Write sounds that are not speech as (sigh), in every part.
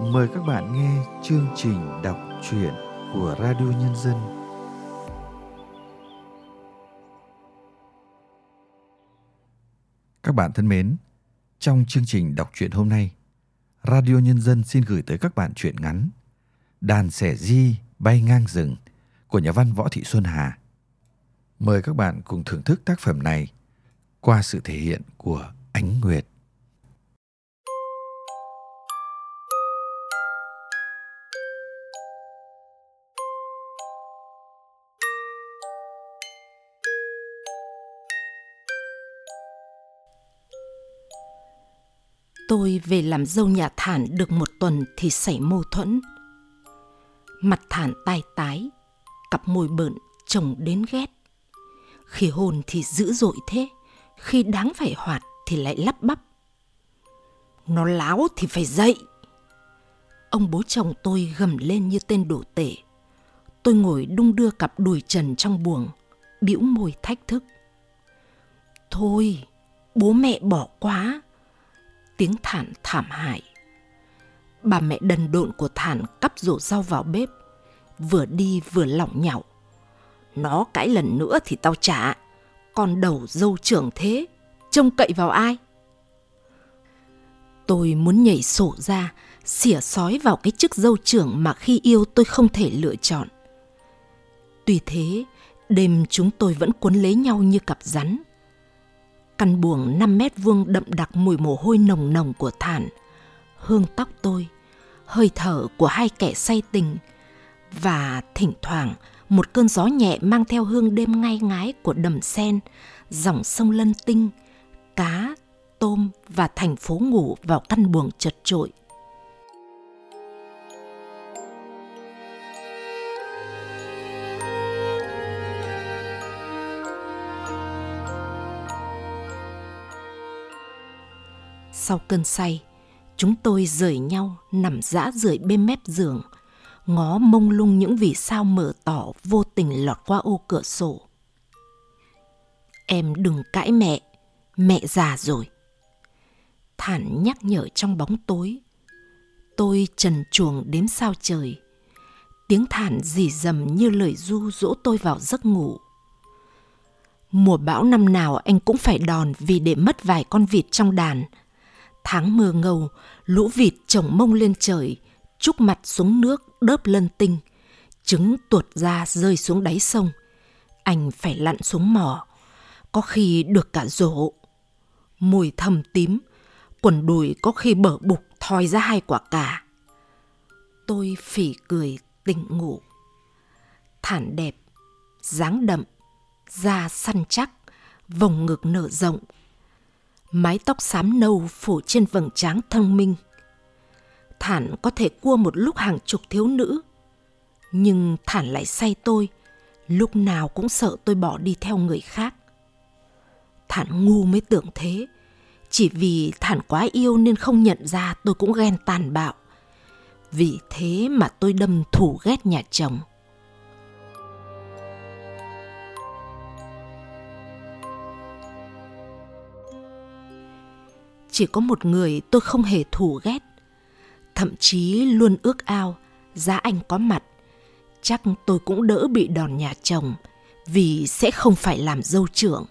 Mời các bạn nghe chương trình đọc truyện của Radio Nhân dân. Các bạn thân mến, trong chương trình đọc truyện hôm nay, Radio Nhân dân xin gửi tới các bạn truyện ngắn Đàn sẻ di bay ngang rừng của nhà văn Võ Thị Xuân Hà. Mời các bạn cùng thưởng thức tác phẩm này qua sự thể hiện của Ánh Nguyệt. Tôi về làm dâu nhà Thản được một tuần thì xảy mâu thuẫn. Mặt Thản tai tái, cặp môi bợn chồng đến ghét. Khi hôn thì dữ dội thế, khi đáng phải hoạt thì lại lắp bắp. Nó láo thì phải dậy. Ông bố chồng tôi gầm lên như tên đổ tể. Tôi ngồi đung đưa cặp đùi trần trong buồng, bĩu môi thách thức. Thôi, bố mẹ bỏ quá, tiếng thản thảm hại. Bà mẹ đần độn của thản cắp rổ rau vào bếp, vừa đi vừa lỏng nhạo. Nó cãi lần nữa thì tao trả, con đầu dâu trưởng thế, trông cậy vào ai? Tôi muốn nhảy sổ ra, xỉa sói vào cái chức dâu trưởng mà khi yêu tôi không thể lựa chọn. Tuy thế, đêm chúng tôi vẫn cuốn lấy nhau như cặp rắn Căn buồng 5 mét vuông đậm đặc mùi mồ hôi nồng nồng của thản, hương tóc tôi, hơi thở của hai kẻ say tình và thỉnh thoảng một cơn gió nhẹ mang theo hương đêm ngai ngái của đầm sen, dòng sông lân tinh, cá, tôm và thành phố ngủ vào căn buồng chật trội. Sau cơn say, chúng tôi rời nhau nằm dã rượi bên mép giường, ngó mông lung những vì sao mở tỏ vô tình lọt qua ô cửa sổ. Em đừng cãi mẹ, mẹ già rồi. Thản nhắc nhở trong bóng tối. Tôi trần chuồng đếm sao trời. Tiếng thản dì dầm như lời du dỗ tôi vào giấc ngủ. Mùa bão năm nào anh cũng phải đòn vì để mất vài con vịt trong đàn – Tháng mưa ngầu, lũ vịt chồng mông lên trời, trúc mặt xuống nước đớp lân tinh. Trứng tuột ra rơi xuống đáy sông. Anh phải lặn xuống mỏ, có khi được cả rổ. Mùi thầm tím, quần đùi có khi bở bục thoi ra hai quả cà. Tôi phỉ cười tỉnh ngủ. Thản đẹp, dáng đậm, da săn chắc, vòng ngực nở rộng, mái tóc xám nâu phủ trên vầng trán thông minh. Thản có thể cua một lúc hàng chục thiếu nữ, nhưng Thản lại say tôi, lúc nào cũng sợ tôi bỏ đi theo người khác. Thản ngu mới tưởng thế, chỉ vì Thản quá yêu nên không nhận ra tôi cũng ghen tàn bạo. Vì thế mà tôi đâm thủ ghét nhà chồng. Chỉ có một người tôi không hề thù ghét. Thậm chí luôn ước ao, giá anh có mặt, chắc tôi cũng đỡ bị đòn nhà chồng vì sẽ không phải làm dâu trưởng.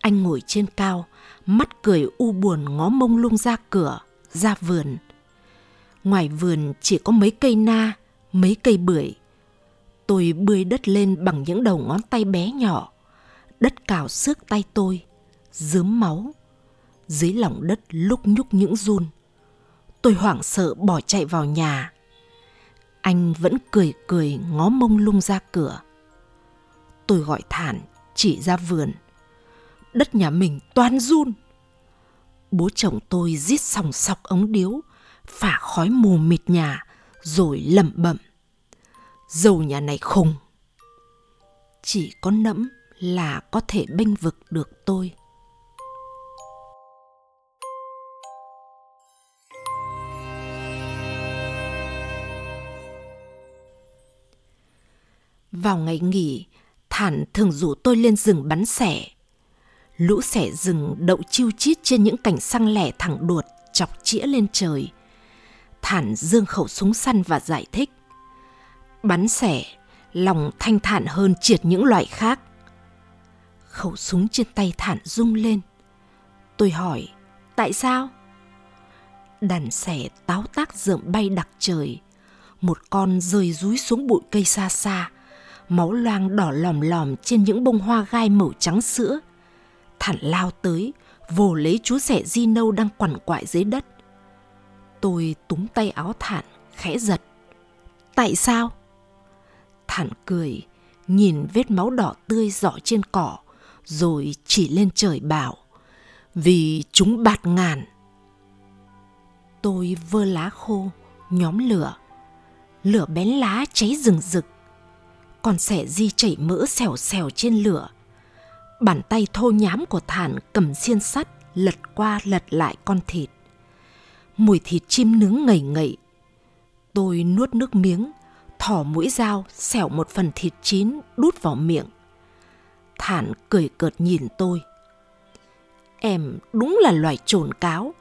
Anh ngồi trên cao, mắt cười u buồn ngó mông lung ra cửa, ra vườn. Ngoài vườn chỉ có mấy cây na, mấy cây bưởi. Tôi bươi đất lên bằng những đầu ngón tay bé nhỏ, đất cào xước tay tôi, dướm máu dưới lòng đất lúc nhúc những run. Tôi hoảng sợ bỏ chạy vào nhà. Anh vẫn cười cười ngó mông lung ra cửa. Tôi gọi thản chỉ ra vườn. Đất nhà mình toan run. Bố chồng tôi giết sòng sọc ống điếu, phả khói mù mịt nhà, rồi lẩm bẩm. Dầu nhà này khùng. Chỉ có nẫm là có thể bênh vực được tôi. Vào ngày nghỉ, Thản thường rủ tôi lên rừng bắn sẻ. Lũ sẻ rừng đậu chiêu chít trên những cành xăng lẻ thẳng đuột, chọc chĩa lên trời. Thản dương khẩu súng săn và giải thích. Bắn sẻ lòng thanh thản hơn triệt những loại khác. Khẩu súng trên tay Thản rung lên. Tôi hỏi, tại sao? Đàn sẻ táo tác dượm bay đặc trời. Một con rơi rúi xuống bụi cây xa xa. Máu loang đỏ lòm lòm trên những bông hoa gai màu trắng sữa. Thản lao tới, vồ lấy chú sẻ di nâu đang quằn quại dưới đất. Tôi túm tay áo Thản, khẽ giật. Tại sao? Thản cười, nhìn vết máu đỏ tươi dọ trên cỏ, rồi chỉ lên trời bảo. Vì chúng bạt ngàn. Tôi vơ lá khô, nhóm lửa. Lửa bén lá cháy rừng rực. Còn sẻ di chảy mỡ xèo xèo trên lửa. Bàn tay thô nhám của Thản cầm xiên sắt lật qua lật lại con thịt. Mùi thịt chim nướng ngậy ngậy. Tôi nuốt nước miếng, thỏ mũi dao xẻo một phần thịt chín đút vào miệng. Thản cười cợt nhìn tôi. Em đúng là loài trồn cáo.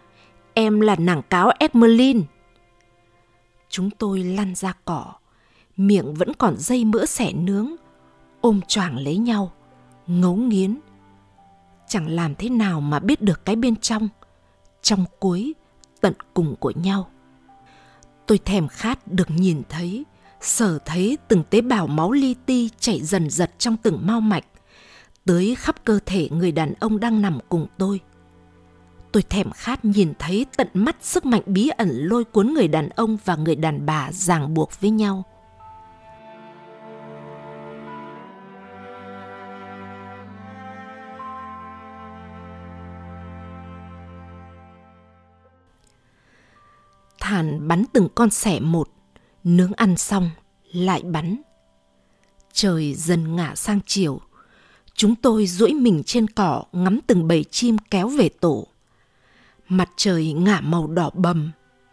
Em là nàng cáo Emerlin. Chúng tôi lăn ra cỏ. Miệng vẫn còn dây mỡ xẻ nướng. Ôm choàng lấy nhau. Ngấu nghiến. Chẳng làm thế nào mà biết được cái bên trong. Trong cuối, tận cùng của nhau. Tôi thèm khát được nhìn thấy, sở thấy từng tế bào máu li ti chảy dần dật trong từng mau mạch, tới khắp cơ thể người đàn ông đang nằm cùng tôi. Tôi thèm khát nhìn thấy tận mắt sức mạnh bí ẩn lôi cuốn người đàn ông và người đàn bà ràng buộc với nhau. Thản bắn từng con sẻ một, nướng ăn xong, lại bắn. Trời dần ngả sang chiều, chúng tôi duỗi mình trên cỏ ngắm từng bầy chim kéo về tổ. Mặt trời ngả màu đỏ bầm,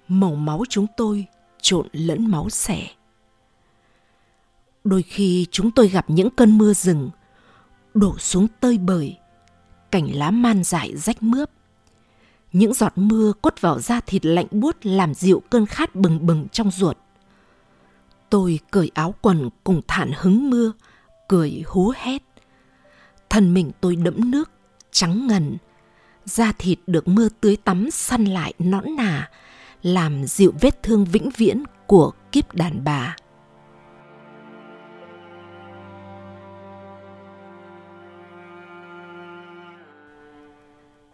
màu máu chúng tôi trộn lẫn máu sẻ Đôi khi chúng tôi gặp những cơn mưa rừng, đổ xuống tơi bời, cảnh lá man dại rách mướp. Những giọt mưa quất vào da thịt lạnh buốt làm dịu cơn khát bừng bừng trong ruột. Tôi cởi áo quần cùng thản hứng mưa, cười hú hét. Thân mình tôi đẫm nước, trắng ngần, da thịt được mưa tưới tắm săn lại nõn nà, làm dịu vết thương vĩnh viễn của kiếp đàn bà.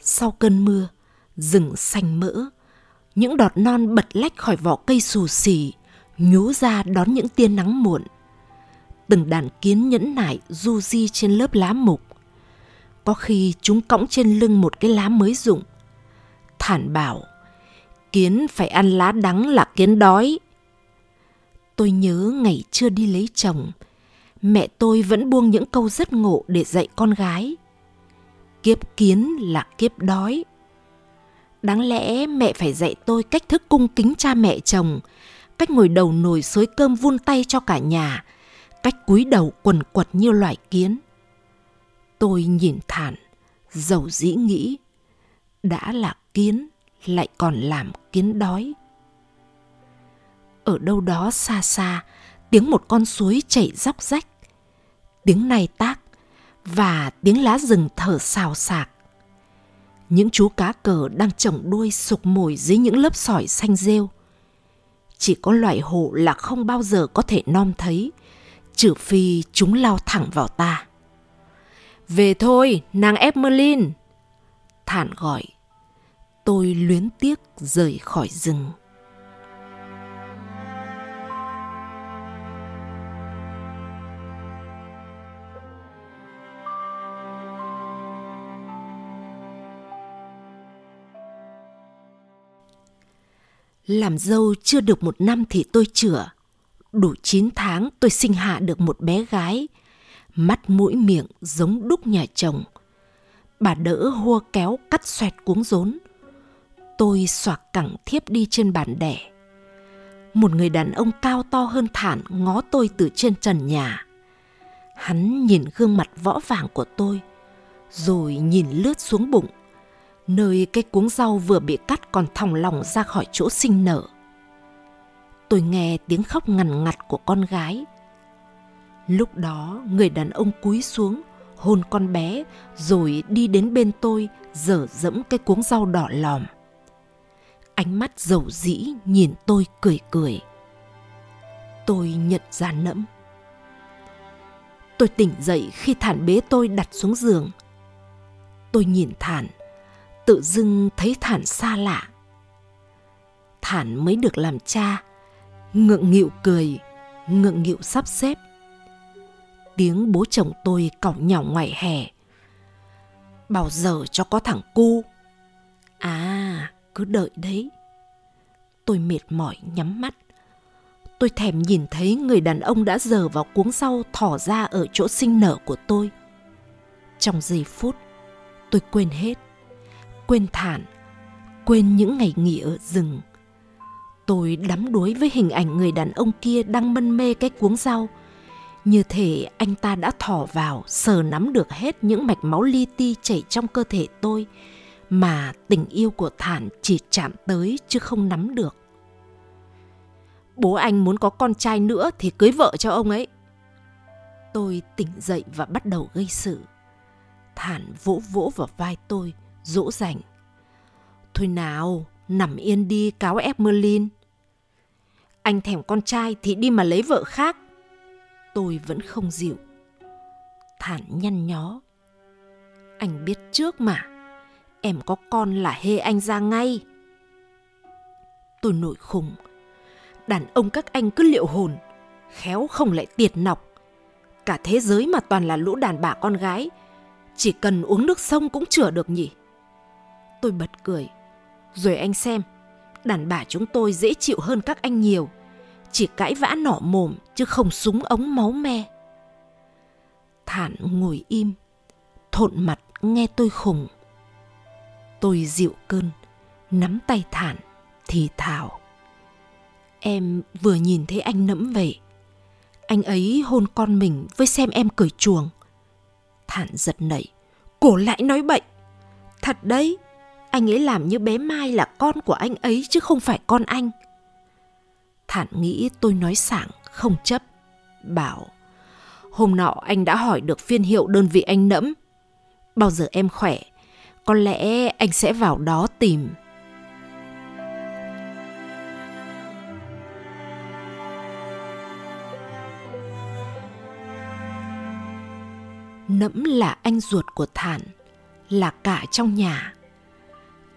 Sau cơn mưa, rừng xanh mỡ, những đọt non bật lách khỏi vỏ cây xù xì, nhú ra đón những tia nắng muộn. Từng đàn kiến nhẫn nại du di trên lớp lá mục, có khi chúng cõng trên lưng một cái lá mới rụng. Thản bảo, kiến phải ăn lá đắng là kiến đói. Tôi nhớ ngày chưa đi lấy chồng, mẹ tôi vẫn buông những câu rất ngộ để dạy con gái. Kiếp kiến là kiếp đói. Đáng lẽ mẹ phải dạy tôi cách thức cung kính cha mẹ chồng, cách ngồi đầu nồi xới cơm vun tay cho cả nhà, cách cúi đầu quần quật như loài kiến. Tôi nhìn thản, dầu dĩ nghĩ, đã là kiến lại còn làm kiến đói. Ở đâu đó xa xa, tiếng một con suối chảy róc rách, tiếng này tác và tiếng lá rừng thở xào xạc. Những chú cá cờ đang chồng đuôi sục mồi dưới những lớp sỏi xanh rêu. Chỉ có loài hổ là không bao giờ có thể nom thấy, trừ phi chúng lao thẳng vào ta. Về thôi, nàng Emerlin. Thản gọi. Tôi luyến tiếc rời khỏi rừng. Làm dâu chưa được một năm thì tôi chữa. Đủ 9 tháng tôi sinh hạ được một bé gái mắt mũi miệng giống đúc nhà chồng. Bà đỡ hua kéo cắt xoẹt cuống rốn. Tôi xoạc cẳng thiếp đi trên bàn đẻ. Một người đàn ông cao to hơn thản ngó tôi từ trên trần nhà. Hắn nhìn gương mặt võ vàng của tôi, rồi nhìn lướt xuống bụng, nơi cái cuống rau vừa bị cắt còn thòng lòng ra khỏi chỗ sinh nở. tôi nghe tiếng khóc ngằn ngặt của con gái. Lúc đó người đàn ông cúi xuống, hôn con bé rồi đi đến bên tôi dở dẫm cái cuống rau đỏ lòm. Ánh mắt dầu dĩ nhìn tôi cười cười. Tôi nhận ra nẫm. Tôi tỉnh dậy khi Thản bế tôi đặt xuống giường. Tôi nhìn Thản, tự dưng thấy Thản xa lạ. Thản mới được làm cha, ngượng nghịu cười, ngượng nghịu sắp xếp. Tiếng bố chồng tôi cỏng nhỏ ngoài hè. Bao giờ cho có thằng cu? À, cứ đợi đấy. Tôi mệt mỏi nhắm mắt. Tôi thèm nhìn thấy người đàn ông đã giờ vào cuống sau thỏ ra ở chỗ sinh nở của tôi. Trong giây phút, tôi quên hết. Quên thản, quên những ngày nghỉ ở rừng. Tôi đắm đuối với hình ảnh người đàn ông kia đang mân mê cái cuống rau. Như thể anh ta đã thỏ vào, sờ nắm được hết những mạch máu li ti chảy trong cơ thể tôi, mà tình yêu của Thản chỉ chạm tới chứ không nắm được. Bố anh muốn có con trai nữa thì cưới vợ cho ông ấy. Tôi tỉnh dậy và bắt đầu gây sự. Thản vỗ vỗ vào vai tôi, dỗ dành. Thôi nào, nằm yên đi cáo ép Merlin. Anh thèm con trai thì đi mà lấy vợ khác. Tôi vẫn không dịu. Thản nhăn nhó. Anh biết trước mà, em có con là hê anh ra ngay. Tôi nổi khùng. Đàn ông các anh cứ liệu hồn, khéo không lại tiệt nọc. Cả thế giới mà toàn là lũ đàn bà con gái, chỉ cần uống nước sông cũng chữa được nhỉ. Tôi bật cười. Rồi anh xem, đàn bà chúng tôi dễ chịu hơn các anh nhiều. Chỉ cãi vã nỏ mồm chứ không súng ống máu me. Thản ngồi im, thộn mặt nghe tôi khùng. Tôi dịu cơn, nắm tay Thản, thì thào. Em vừa nhìn thấy anh nẫm về. Anh ấy hôn con mình với xem em cười chuồng. Thản giật nảy, cổ lại nói bệnh. Thật đấy, anh ấy làm như bé Mai là con của anh ấy chứ không phải con anh. Thản nghĩ tôi nói sảng, không chấp. Bảo, hôm nọ anh đã hỏi được phiên hiệu đơn vị anh nẫm. Bao giờ em khỏe, có lẽ anh sẽ vào đó tìm. Nẫm là anh ruột của Thản, là cả trong nhà.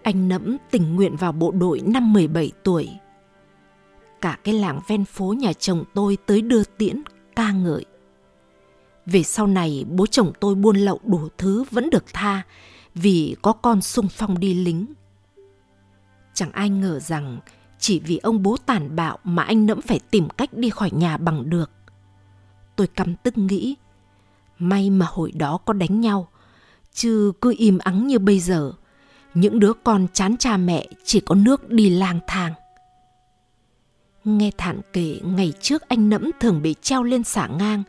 Anh Nẫm tình nguyện vào bộ đội năm 17 tuổi. Cả cái làng ven phố nhà chồng tôi tới đưa tiễn, ca ngợi. Về sau này bố chồng tôi buôn lậu đủ thứ vẫn được tha vì có con sung phong đi lính. Chẳng ai ngờ rằng chỉ vì ông bố tàn bạo mà anh Nẫm phải tìm cách đi khỏi nhà bằng được. Tôi căm tức nghĩ, may mà hồi đó có đánh nhau, chứ cứ im ắng như bây giờ những đứa con chán cha mẹ chỉ có nước đi lang thang. Nghe thản kể ngày trước anh nẫm thường bị treo lên xả ngang,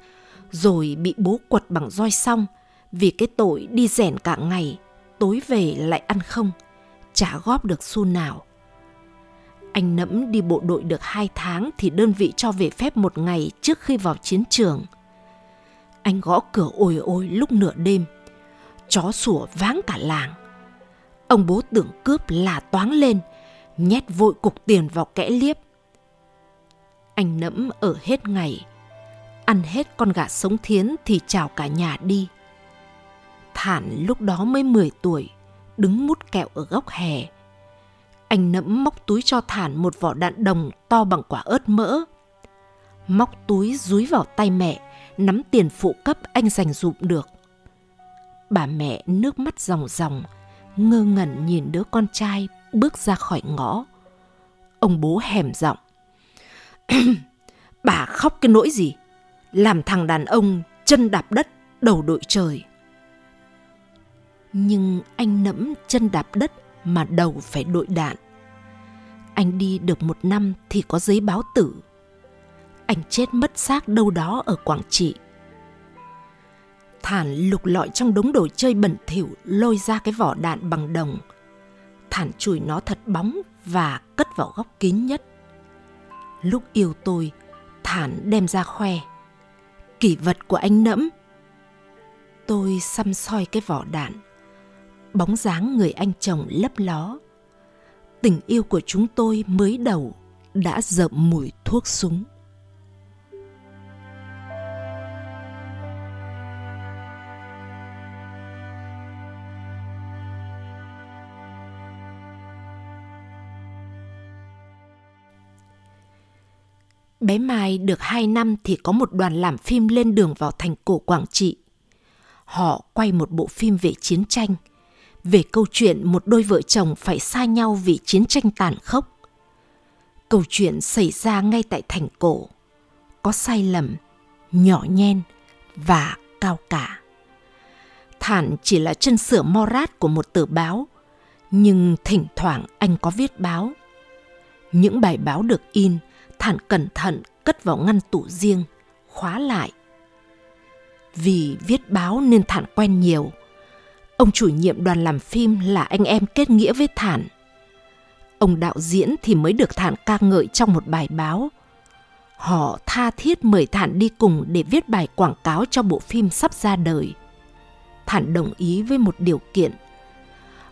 rồi bị bố quật bằng roi xong vì cái tội đi rèn cả ngày, tối về lại ăn không, chả góp được xu nào. Anh nẫm đi bộ đội được hai tháng thì đơn vị cho về phép một ngày trước khi vào chiến trường. Anh gõ cửa ồi ôi lúc nửa đêm, chó sủa váng cả làng. Ông bố tưởng cướp là toáng lên, nhét vội cục tiền vào kẽ liếp. Anh nẫm ở hết ngày, ăn hết con gà sống thiến thì chào cả nhà đi. Thản lúc đó mới 10 tuổi, đứng mút kẹo ở góc hè. Anh nẫm móc túi cho Thản một vỏ đạn đồng to bằng quả ớt mỡ. Móc túi dúi vào tay mẹ, nắm tiền phụ cấp anh dành dụm được. Bà mẹ nước mắt ròng ròng, ngơ ngẩn nhìn đứa con trai bước ra khỏi ngõ. Ông bố hèm giọng. (clears throat) bà khóc cái nỗi gì? Làm thằng đàn ông chân đạp đất, đầu đội trời. Nhưng anh nẫm chân đạp đất mà đầu phải đội đạn. Anh đi được một năm thì có giấy báo tử. Anh chết mất xác đâu đó ở Quảng Trị. Thản lục lọi trong đống đồ chơi bẩn thỉu lôi ra cái vỏ đạn bằng đồng. Thản chùi nó thật bóng và cất vào góc kín nhất. Lúc yêu tôi, Thản đem ra khoe. Kỷ vật của anh nẫm. Tôi xăm soi cái vỏ đạn. Bóng dáng người anh chồng lấp ló. Tình yêu của chúng tôi mới đầu đã rợm mùi thuốc súng. Bé Mai được 2 năm thì có một đoàn làm phim lên đường vào thành cổ Quảng Trị. Họ quay một bộ phim về chiến tranh, về câu chuyện một đôi vợ chồng phải xa nhau vì chiến tranh tàn khốc. Câu chuyện xảy ra ngay tại thành cổ, có sai lầm, nhỏ nhen và cao cả. Thản chỉ là chân sửa morat của một tờ báo, nhưng thỉnh thoảng anh có viết báo. Những bài báo được in – Thản cẩn thận cất vào ngăn tủ riêng, khóa lại. Vì viết báo nên Thản quen nhiều. Ông chủ nhiệm đoàn làm phim là anh em kết nghĩa với Thản. Ông đạo diễn thì mới được Thản ca ngợi trong một bài báo. Họ tha thiết mời Thản đi cùng để viết bài quảng cáo cho bộ phim sắp ra đời. Thản đồng ý với một điều kiện.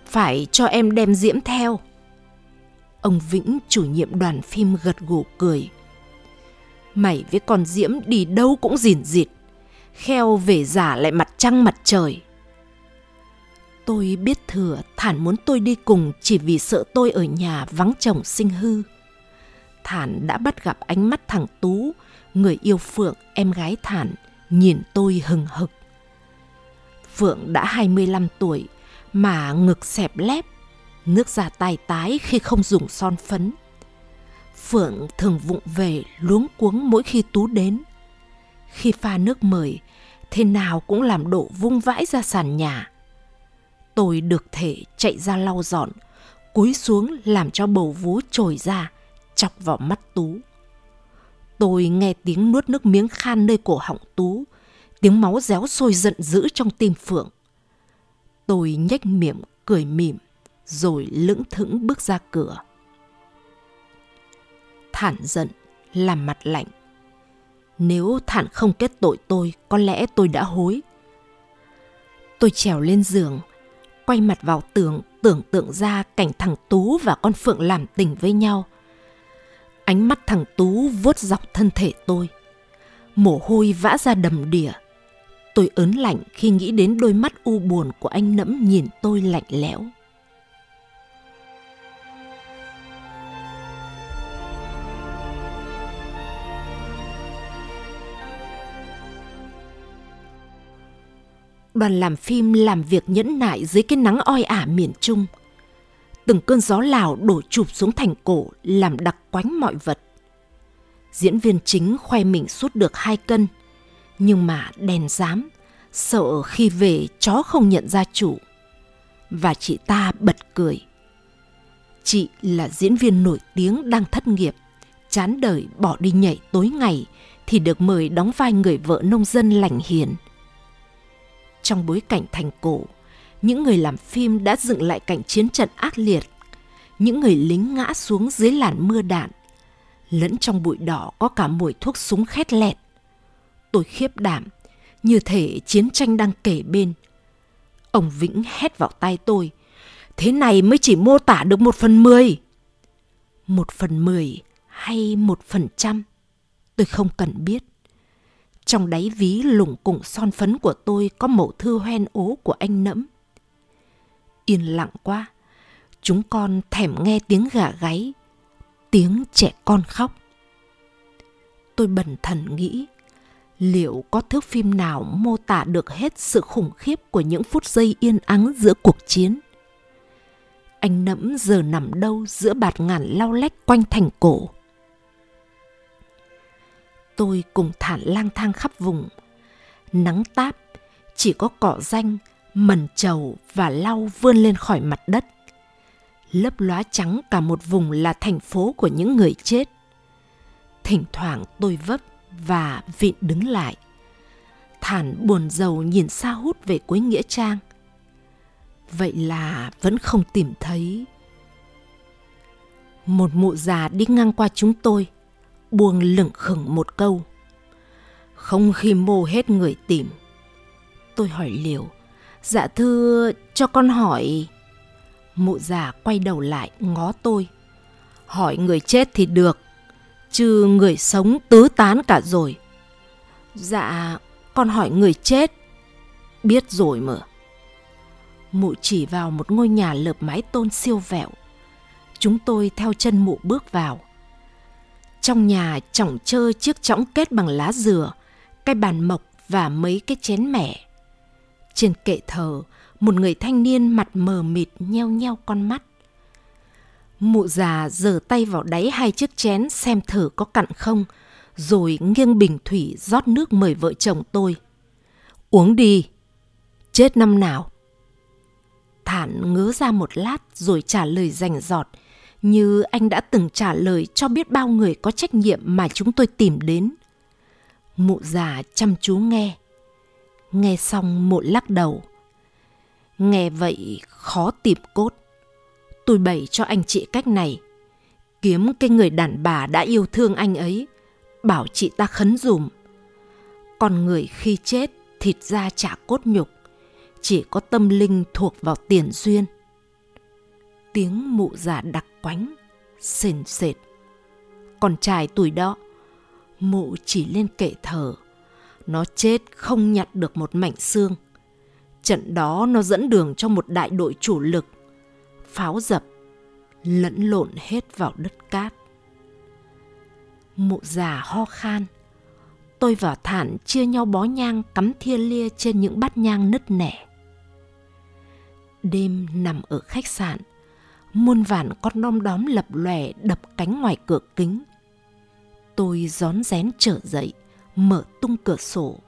Phải cho em đem Diễm theo. Ông Vĩnh, chủ nhiệm đoàn phim gật gù cười. Mày với con Diễm đi đâu cũng rỉn rịt. Kheo về giả lại mặt trăng mặt trời. Tôi biết thừa Thản muốn tôi đi cùng chỉ vì sợ tôi ở nhà vắng chồng sinh hư. Thản đã bắt gặp ánh mắt thằng Tú, người yêu Phượng, em gái Thản, nhìn tôi hừng hực. Phượng đã 25 tuổi mà ngực xẹp lép, nước da tai tái khi không dùng son phấn. Phượng thường vụng về luống cuống mỗi khi Tú đến. Khi pha nước mời, thế nào cũng làm đổ vung vãi ra sàn nhà. Tôi được thể chạy ra lau dọn, cúi xuống làm cho bầu vú trồi ra, chọc vào mắt Tú. Tôi nghe tiếng nuốt nước miếng khan nơi cổ họng Tú, tiếng máu réo sôi giận dữ trong tim Phượng. Tôi nhếch miệng, cười mỉm rồi lững thững bước ra cửa. Thản giận, làm mặt lạnh. Nếu Thản không kết tội tôi, có lẽ tôi đã hối. Tôi trèo lên giường, quay mặt vào tường, tưởng tượng ra cảnh thằng Tú và con Phượng làm tình với nhau. Ánh mắt thằng Tú vuốt dọc thân thể tôi. Mồ hôi vã ra đầm đìa. Tôi ớn lạnh khi nghĩ đến đôi mắt u buồn của anh nẫm nhìn tôi lạnh lẽo. Đoàn làm phim làm việc nhẫn nại dưới cái nắng oi ả miền Trung. Từng cơn gió lào đổ chụp xuống thành cổ làm đặc quánh mọi vật. Diễn viên chính khoe mình suốt được hai cân, nhưng mà đèn dám, sợ khi về chó không nhận ra chủ. Và chị ta bật cười. Chị là diễn viên nổi tiếng đang thất nghiệp, chán đời bỏ đi nhảy tối ngày thì được mời đóng vai người vợ nông dân lành hiền – trong bối cảnh thành cổ, những người làm phim đã dựng lại cảnh chiến trận ác liệt. Những người lính ngã xuống dưới làn mưa đạn. Lẫn trong bụi đỏ có cả mùi thuốc súng khét lẹt. Tôi khiếp đảm, như thể chiến tranh đang kể bên. Ông Vĩnh hét vào tai tôi. Thế này mới chỉ mô tả được một phần mười. Một phần mười hay một phần trăm? Tôi không cần biết. Trong đáy ví lủng củng son phấn của tôi có mẫu thư hoen ố của anh nẫm. Yên lặng quá, chúng con thèm nghe tiếng gà gáy, tiếng trẻ con khóc. Tôi bần thần nghĩ, liệu có thước phim nào mô tả được hết sự khủng khiếp của những phút giây yên ắng giữa cuộc chiến? Anh nẫm giờ nằm đâu giữa bạt ngàn lau lách quanh thành cổ tôi cùng thản lang thang khắp vùng. Nắng táp, chỉ có cỏ danh, mần trầu và lau vươn lên khỏi mặt đất. Lấp lóa trắng cả một vùng là thành phố của những người chết. Thỉnh thoảng tôi vấp và vịn đứng lại. Thản buồn rầu nhìn xa hút về cuối nghĩa trang. Vậy là vẫn không tìm thấy. Một mụ già đi ngang qua chúng tôi buông lửng khửng một câu. Không khi mô hết người tìm. Tôi hỏi liều. Dạ thưa, cho con hỏi... Mụ già quay đầu lại ngó tôi. Hỏi người chết thì được, chứ người sống tứ tán cả rồi. Dạ, con hỏi người chết. Biết rồi mà. Mụ chỉ vào một ngôi nhà lợp mái tôn siêu vẹo. Chúng tôi theo chân mụ bước vào. Trong nhà chỏng chơ chiếc chõng kết bằng lá dừa, cái bàn mộc và mấy cái chén mẻ. Trên kệ thờ, một người thanh niên mặt mờ mịt nheo nheo con mắt. Mụ già giở tay vào đáy hai chiếc chén xem thử có cặn không, rồi nghiêng bình thủy rót nước mời vợ chồng tôi. Uống đi. Chết năm nào? Thản ngớ ra một lát rồi trả lời rành giọt, như anh đã từng trả lời cho biết bao người có trách nhiệm mà chúng tôi tìm đến. Mụ già chăm chú nghe. Nghe xong mụ lắc đầu. Nghe vậy khó tìm cốt. Tôi bày cho anh chị cách này. Kiếm cái người đàn bà đã yêu thương anh ấy. Bảo chị ta khấn dùm. Con người khi chết thịt da chả cốt nhục. Chỉ có tâm linh thuộc vào tiền duyên. Tiếng mụ già đặc quánh, sền sệt. còn trai tuổi đó, mụ chỉ lên kệ thờ. Nó chết không nhặt được một mảnh xương. Trận đó nó dẫn đường cho một đại đội chủ lực. Pháo dập, lẫn lộn hết vào đất cát. Mụ già ho khan. Tôi và Thản chia nhau bó nhang cắm thia lia trên những bát nhang nứt nẻ. Đêm nằm ở khách sạn, muôn vạn con đom đóm lập lòe đập cánh ngoài cửa kính. Tôi rón rén trở dậy, mở tung cửa sổ.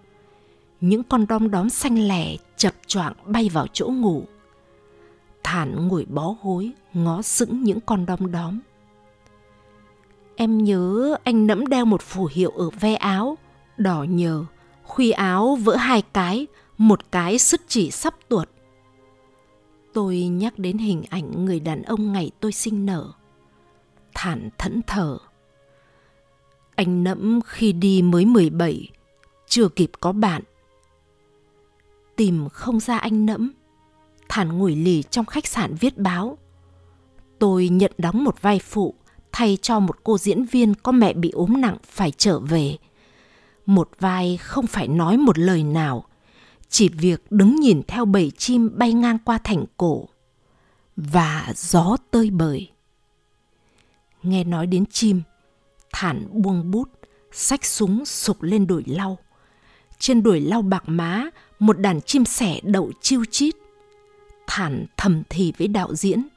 Những con đom đóm xanh lẻ chập choạng bay vào chỗ ngủ. Thản ngồi bó gối, ngó sững những con đom đóm. Em nhớ anh nẫm đeo một phù hiệu ở ve áo, đỏ nhờ, khuy áo vỡ hai cái, một cái sứt chỉ sắp tuột. Tôi nhắc đến hình ảnh người đàn ông ngày tôi sinh nở. Thản thẫn thờ. Anh nẫm khi đi mới 17, chưa kịp có bạn. Tìm không ra anh nẫm, Thản ngồi lì trong khách sạn viết báo. Tôi nhận đóng một vai phụ thay cho một cô diễn viên có mẹ bị ốm nặng phải trở về. Một vai không phải nói một lời nào, chỉ việc đứng nhìn theo bầy chim bay ngang qua thành cổ và gió tơi bời. Nghe nói đến chim, Thản buông bút, sách súng sụp lên đồi lau. Trên đồi lau bạc má, một đàn chim sẻ đậu chiêu chít. Thản thầm thì với đạo diễn.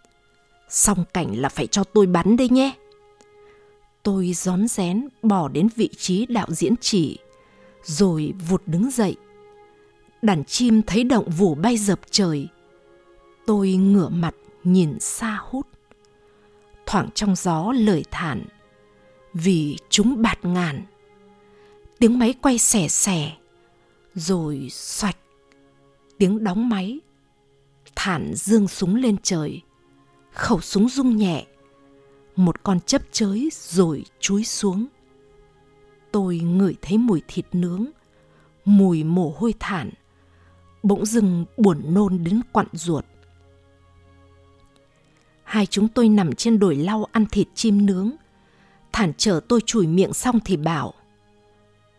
Xong cảnh là phải cho tôi bắn đây nhé. Tôi rón rén bỏ đến vị trí đạo diễn chỉ, rồi vụt đứng dậy. Đàn chim thấy động vù bay dập trời. Tôi ngửa mặt nhìn xa hút. Thoảng trong gió lời thản, vì chúng bạt ngàn. Tiếng máy quay xẻ xẻ, rồi xoạch, tiếng đóng máy. Thản dương súng lên trời, khẩu súng rung nhẹ, một con chấp chới rồi chúi xuống. Tôi ngửi thấy mùi thịt nướng, mùi mồ hôi thản, bỗng dưng buồn nôn đến quặn ruột. Hai chúng tôi nằm trên đồi lau ăn thịt chim nướng. Thản trở tôi chùi miệng xong thì bảo,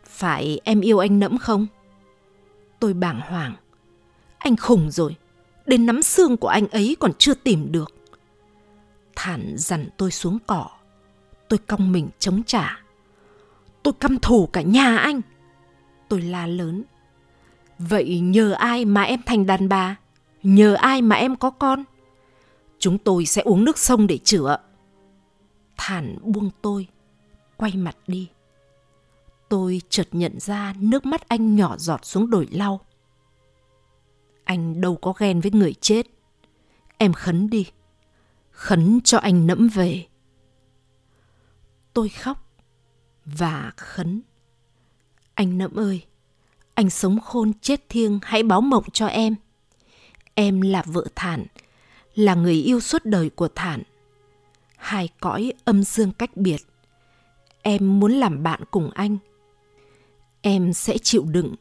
Phải em yêu anh nẫm không? Tôi bàng hoàng, Anh khùng rồi, Đến nắm xương của anh ấy còn chưa tìm được Thản dằn tôi xuống cỏ, Tôi cong mình chống trả, Tôi căm thù cả nhà anh Tôi la lớn Vậy nhờ ai mà em thành đàn bà? Nhờ ai mà em có con? Chúng tôi sẽ uống nước sông để chữa. Thản buông tôi, quay mặt đi. Tôi chợt nhận ra nước mắt anh nhỏ giọt xuống đồi lau. Anh đâu có ghen với người chết. Em khấn đi. Khấn cho anh nẫm về. Tôi khóc và khấn. Anh nẫm ơi, anh sống khôn chết thiêng hãy báo mộng cho em. Em là vợ Thản, là người yêu suốt đời của Thản. Hai cõi âm dương cách biệt. em muốn làm bạn cùng anh. Em sẽ chịu đựng,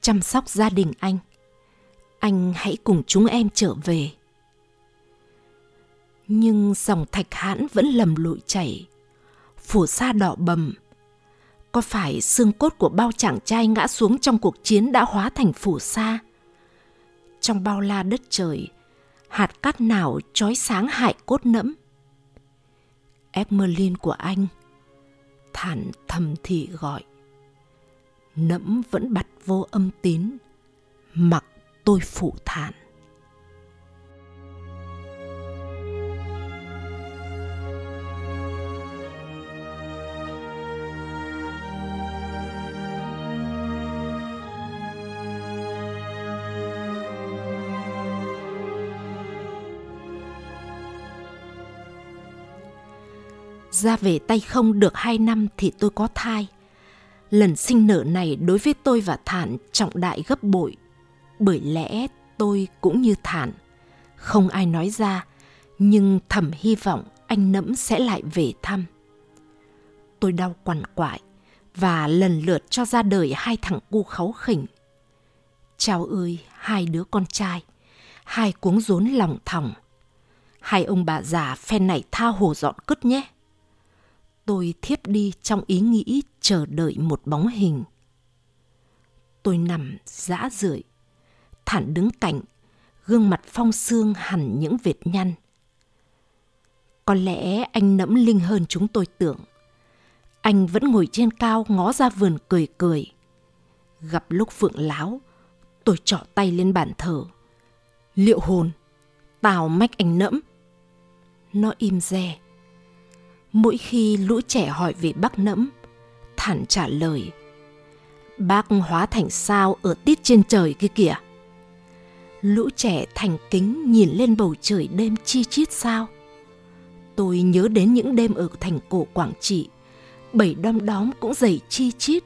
chăm sóc gia đình anh. Anh hãy cùng chúng em trở về. Nhưng dòng thạch hãn vẫn lầm lụi chảy, phù sa đỏ bầm. Có phải xương cốt của bao chàng trai ngã xuống trong cuộc chiến đã hóa thành phù sa? Trong bao la đất trời, hạt cát nào trói sáng hại cốt nẫm? Emerlin của anh thản thầm thị gọi nẫm vẫn bật vô âm tín mặc tôi phụ thản ra về tay không được hai năm thì tôi có thai. Lần sinh nở này đối với tôi và Thản trọng đại gấp bội. Bởi lẽ tôi cũng như Thản. Không ai nói ra, nhưng thầm hy vọng anh Nẫm sẽ lại về thăm. Tôi đau quằn quại và lần lượt cho ra đời hai thằng cu kháu khỉnh. Chào ơi, hai đứa con trai, hai cuống rốn lòng thòng. Hai ông bà già phen này tha hồ dọn cứt nhé tôi thiếp đi trong ý nghĩ chờ đợi một bóng hình. Tôi nằm dã rượi, thản đứng cạnh, gương mặt phong sương hẳn những vệt nhăn. Có lẽ anh nẫm linh hơn chúng tôi tưởng. Anh vẫn ngồi trên cao ngó ra vườn cười cười. Gặp lúc phượng láo, tôi trỏ tay lên bàn thờ. Liệu hồn, tào mách anh nẫm. Nó im re, Mỗi khi lũ trẻ hỏi về bác nẫm, thản trả lời. Bác hóa thành sao ở tít trên trời kia kìa. Lũ trẻ thành kính nhìn lên bầu trời đêm chi chít sao. Tôi nhớ đến những đêm ở thành cổ Quảng Trị, bảy đom đóm cũng dày chi chít,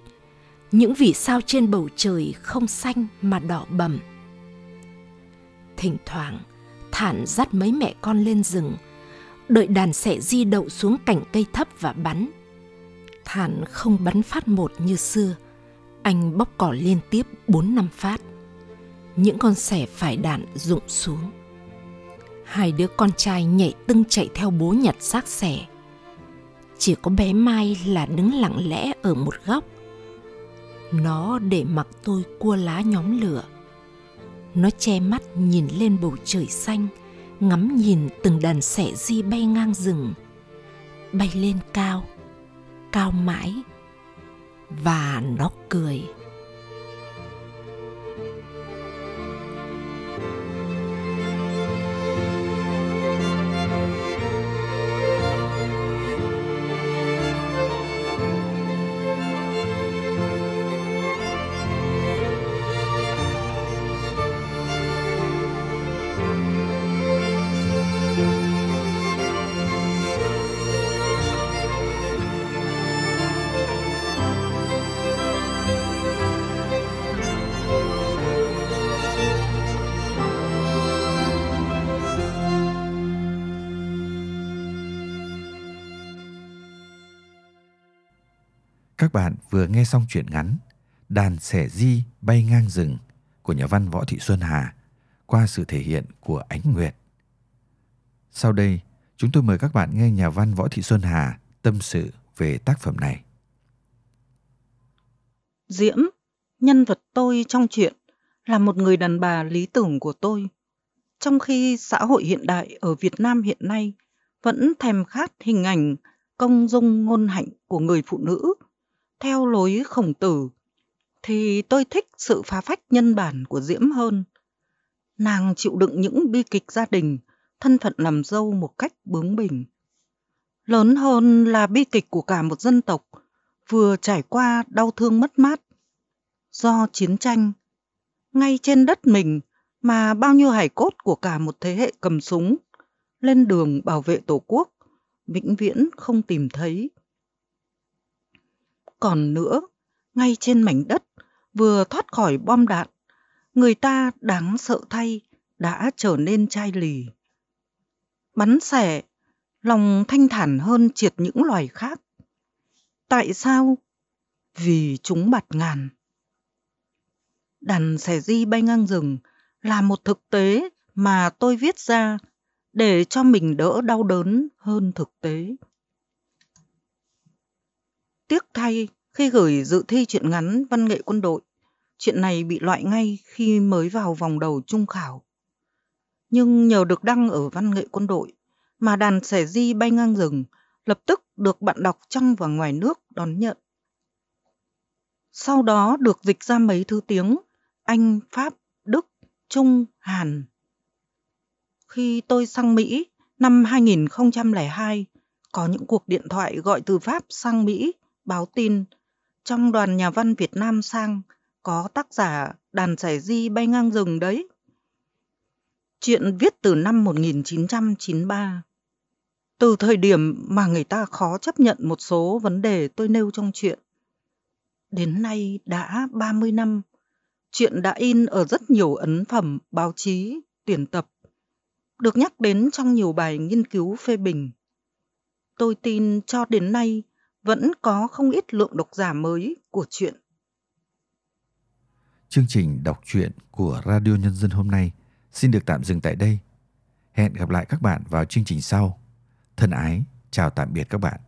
những vì sao trên bầu trời không xanh mà đỏ bầm. Thỉnh thoảng, Thản dắt mấy mẹ con lên rừng, đợi đàn sẻ di đậu xuống cành cây thấp và bắn. Thản không bắn phát một như xưa, anh bóc cỏ liên tiếp bốn năm phát. Những con sẻ phải đạn rụng xuống. Hai đứa con trai nhảy tưng chạy theo bố nhặt xác sẻ. Chỉ có bé Mai là đứng lặng lẽ ở một góc. Nó để mặc tôi cua lá nhóm lửa. Nó che mắt nhìn lên bầu trời xanh, ngắm nhìn từng đàn sẻ di bay ngang rừng, bay lên cao cao mãi. Và nó cười. Bạn vừa nghe xong truyện ngắn Đàn sẻ di bay ngang rừng của nhà văn Võ Thị Xuân Hà qua sự thể hiện của Ánh Nguyệt. Sau đây, chúng tôi mời các bạn nghe nhà văn Võ Thị Xuân Hà tâm sự về tác phẩm này. Diễm, nhân vật tôi trong chuyện, là một người đàn bà lý tưởng của tôi. Trong khi xã hội hiện đại ở Việt Nam hiện nay vẫn thèm khát hình ảnh công dung ngôn hạnh của người phụ nữ theo lối khổng tử, thì tôi thích sự phá phách nhân bản của Diễm hơn. Nàng chịu đựng những bi kịch gia đình, thân phận làm dâu một cách bướng bỉnh. Lớn hơn là bi kịch của cả một dân tộc, vừa trải qua đau thương mất mát. Do chiến tranh, ngay trên đất mình mà bao nhiêu hải cốt của cả một thế hệ cầm súng, lên đường bảo vệ Tổ quốc, vĩnh viễn không tìm thấy. Còn nữa, ngay trên mảnh đất vừa thoát khỏi bom đạn, người ta đáng sợ thay đã trở nên chai lì. Bắn xẻ, lòng thanh thản hơn triệt những loài khác. Tại sao? Vì chúng bạt ngàn. Đàn xẻ di bay ngang rừng là một thực tế mà tôi viết ra để cho mình đỡ đau đớn hơn thực tế. Tiếc thay, khi gửi dự thi truyện ngắn văn nghệ quân đội, chuyện này bị loại ngay khi mới vào vòng đầu trung khảo. Nhưng nhờ được đăng ở văn nghệ quân đội, mà đàn sẻ di bay ngang rừng lập tức được bạn đọc trong và ngoài nước đón nhận. Sau đó được dịch ra mấy thứ tiếng Anh, Pháp, Đức, Trung, Hàn. Khi tôi sang Mỹ năm 2002, có những cuộc điện thoại gọi từ Pháp sang Mỹ báo tin trong đoàn nhà văn Việt Nam sang có tác giả đàn giải di bay ngang rừng đấy. Chuyện viết từ năm 1993. Từ thời điểm mà người ta khó chấp nhận một số vấn đề tôi nêu trong chuyện. Đến nay đã 30 năm, chuyện đã in ở rất nhiều ấn phẩm, báo chí, tuyển tập, được nhắc đến trong nhiều bài nghiên cứu phê bình. Tôi tin cho đến nay vẫn có không ít lượng độc giả mới của chuyện. Chương trình đọc truyện của Radio Nhân dân hôm nay xin được tạm dừng tại đây. Hẹn gặp lại các bạn vào chương trình sau. Thân ái, chào tạm biệt các bạn.